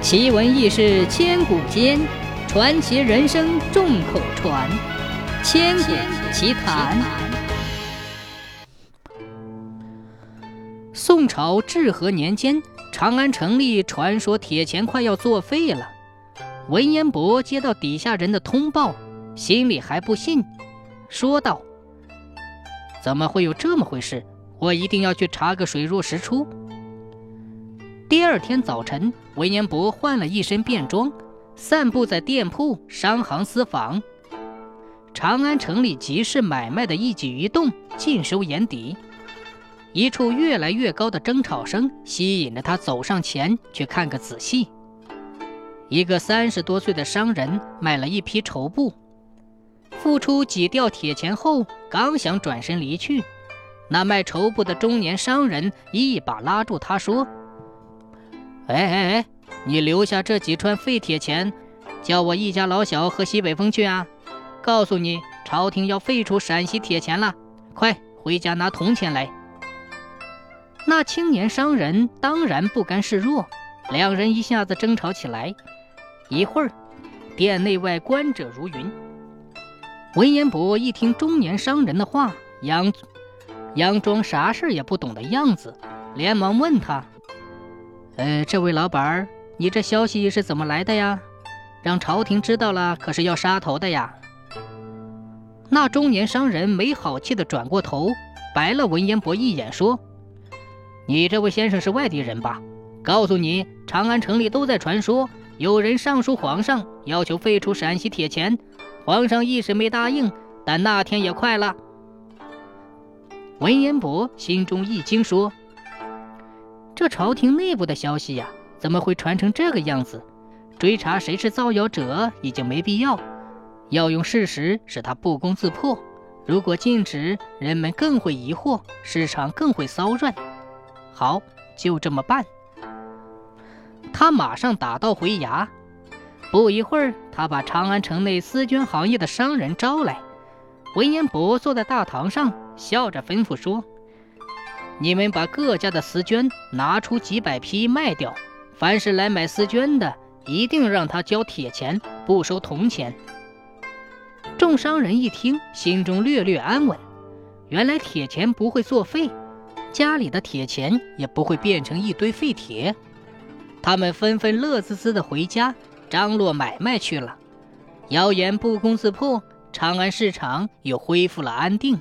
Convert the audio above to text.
奇闻异事千古间，传奇人生众口传。千古奇谈。宋朝至和年间，长安城里传说铁钱快要作废了。文彦博接到底下人的通报，心里还不信，说道：“怎么会有这么回事？我一定要去查个水落石出。”第二天早晨，文彦博换了一身便装，散步在店铺、商行、私房。长安城里集市买卖的一举一动尽收眼底。一处越来越高的争吵声吸引着他走上前去看个仔细。一个三十多岁的商人买了一批绸布，付出几吊铁钱后，刚想转身离去，那卖绸布的中年商人一把拉住他，说。哎哎哎！你留下这几串废铁钱，叫我一家老小喝西北风去啊！告诉你，朝廷要废除陕西铁钱了，快回家拿铜钱来。那青年商人当然不甘示弱，两人一下子争吵起来。一会儿，店内外观者如云。文彦博一听中年商人的话，佯佯装啥事也不懂的样子，连忙问他。呃，这位老板儿，你这消息是怎么来的呀？让朝廷知道了，可是要杀头的呀！那中年商人没好气的转过头，白了文彦博一眼，说：“你这位先生是外地人吧？告诉你，长安城里都在传说，有人上书皇上，要求废除陕西铁钱，皇上一时没答应，但那天也快了。”文彦博心中一惊，说。这朝廷内部的消息呀，怎么会传成这个样子？追查谁是造谣者已经没必要，要用事实使他不攻自破。如果禁止，人们更会疑惑，市场更会骚乱。好，就这么办。他马上打道回衙。不一会儿，他把长安城内丝绢行业的商人招来。文彦博坐在大堂上，笑着吩咐说。你们把各家的丝绢拿出几百匹卖掉，凡是来买丝绢的，一定让他交铁钱，不收铜钱。众商人一听，心中略略安稳，原来铁钱不会作废，家里的铁钱也不会变成一堆废铁。他们纷纷乐滋滋的回家，张罗买卖去了。谣言不攻自破，长安市场又恢复了安定。